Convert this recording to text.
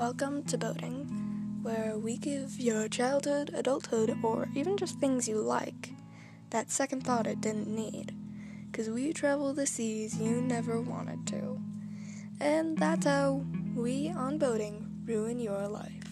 Welcome to Boating, where we give your childhood, adulthood, or even just things you like that second thought it didn't need. Because we travel the seas you never wanted to. And that's how we on Boating ruin your life.